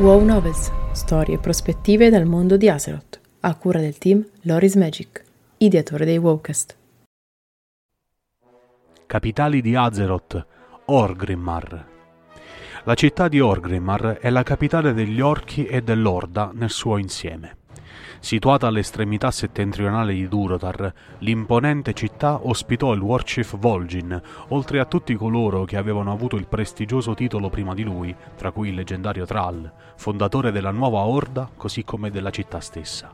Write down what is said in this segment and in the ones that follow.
Wow Novels, storie e prospettive dal mondo di Azeroth, a cura del team Loris Magic, ideatore dei Wowcast. Capitali di Azeroth, Orgrimmar. La città di Orgrimmar è la capitale degli orchi e dell'Orda nel suo insieme. Situata all'estremità settentrionale di Durotar, l'imponente città ospitò il Warchief Vol'jin, oltre a tutti coloro che avevano avuto il prestigioso titolo prima di lui, tra cui il leggendario Thrall, fondatore della nuova Orda, così come della città stessa.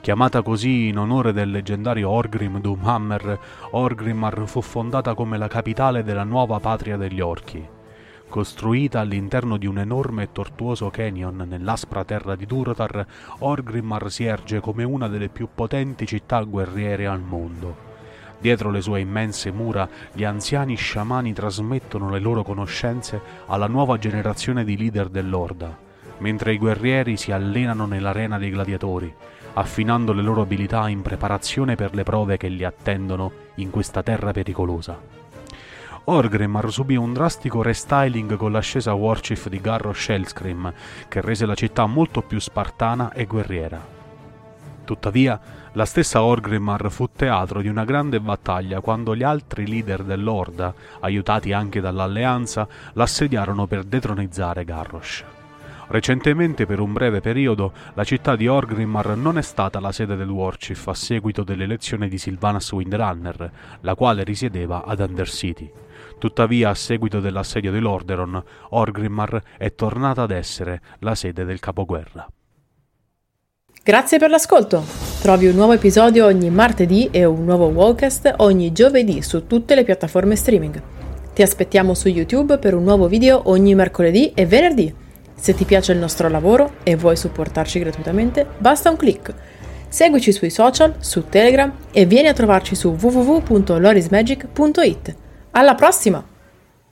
Chiamata così in onore del leggendario Orgrim Doomhammer, Orgrimmar fu fondata come la capitale della nuova patria degli orchi, Costruita all'interno di un enorme e tortuoso canyon nell'aspra terra di Durotar, Orgrimmar si erge come una delle più potenti città guerriere al mondo. Dietro le sue immense mura, gli anziani sciamani trasmettono le loro conoscenze alla nuova generazione di leader dell'Orda, mentre i guerrieri si allenano nell'arena dei gladiatori, affinando le loro abilità in preparazione per le prove che li attendono in questa terra pericolosa. Orgrimmar subì un drastico restyling con l'ascesa Warchief di Garrosh Hellscream, che rese la città molto più spartana e guerriera. Tuttavia, la stessa Orgrimmar fu teatro di una grande battaglia quando gli altri leader dell'Orda, aiutati anche dall'Alleanza, l'assediarono per detronizzare Garrosh. Recentemente, per un breve periodo, la città di Orgrimmar non è stata la sede del Warchief a seguito dell'elezione di Sylvanas Windrunner, la quale risiedeva ad Undercity. Tuttavia, a seguito dell'assedio di Lordaeron, Orgrimmar è tornata ad essere la sede del capoguerra. Grazie per l'ascolto! Trovi un nuovo episodio ogni martedì e un nuovo Wallcast ogni giovedì su tutte le piattaforme streaming. Ti aspettiamo su YouTube per un nuovo video ogni mercoledì e venerdì. Se ti piace il nostro lavoro e vuoi supportarci gratuitamente, basta un clic. Seguici sui social, su Telegram e vieni a trovarci su www.lorismagic.it. Alla prossima!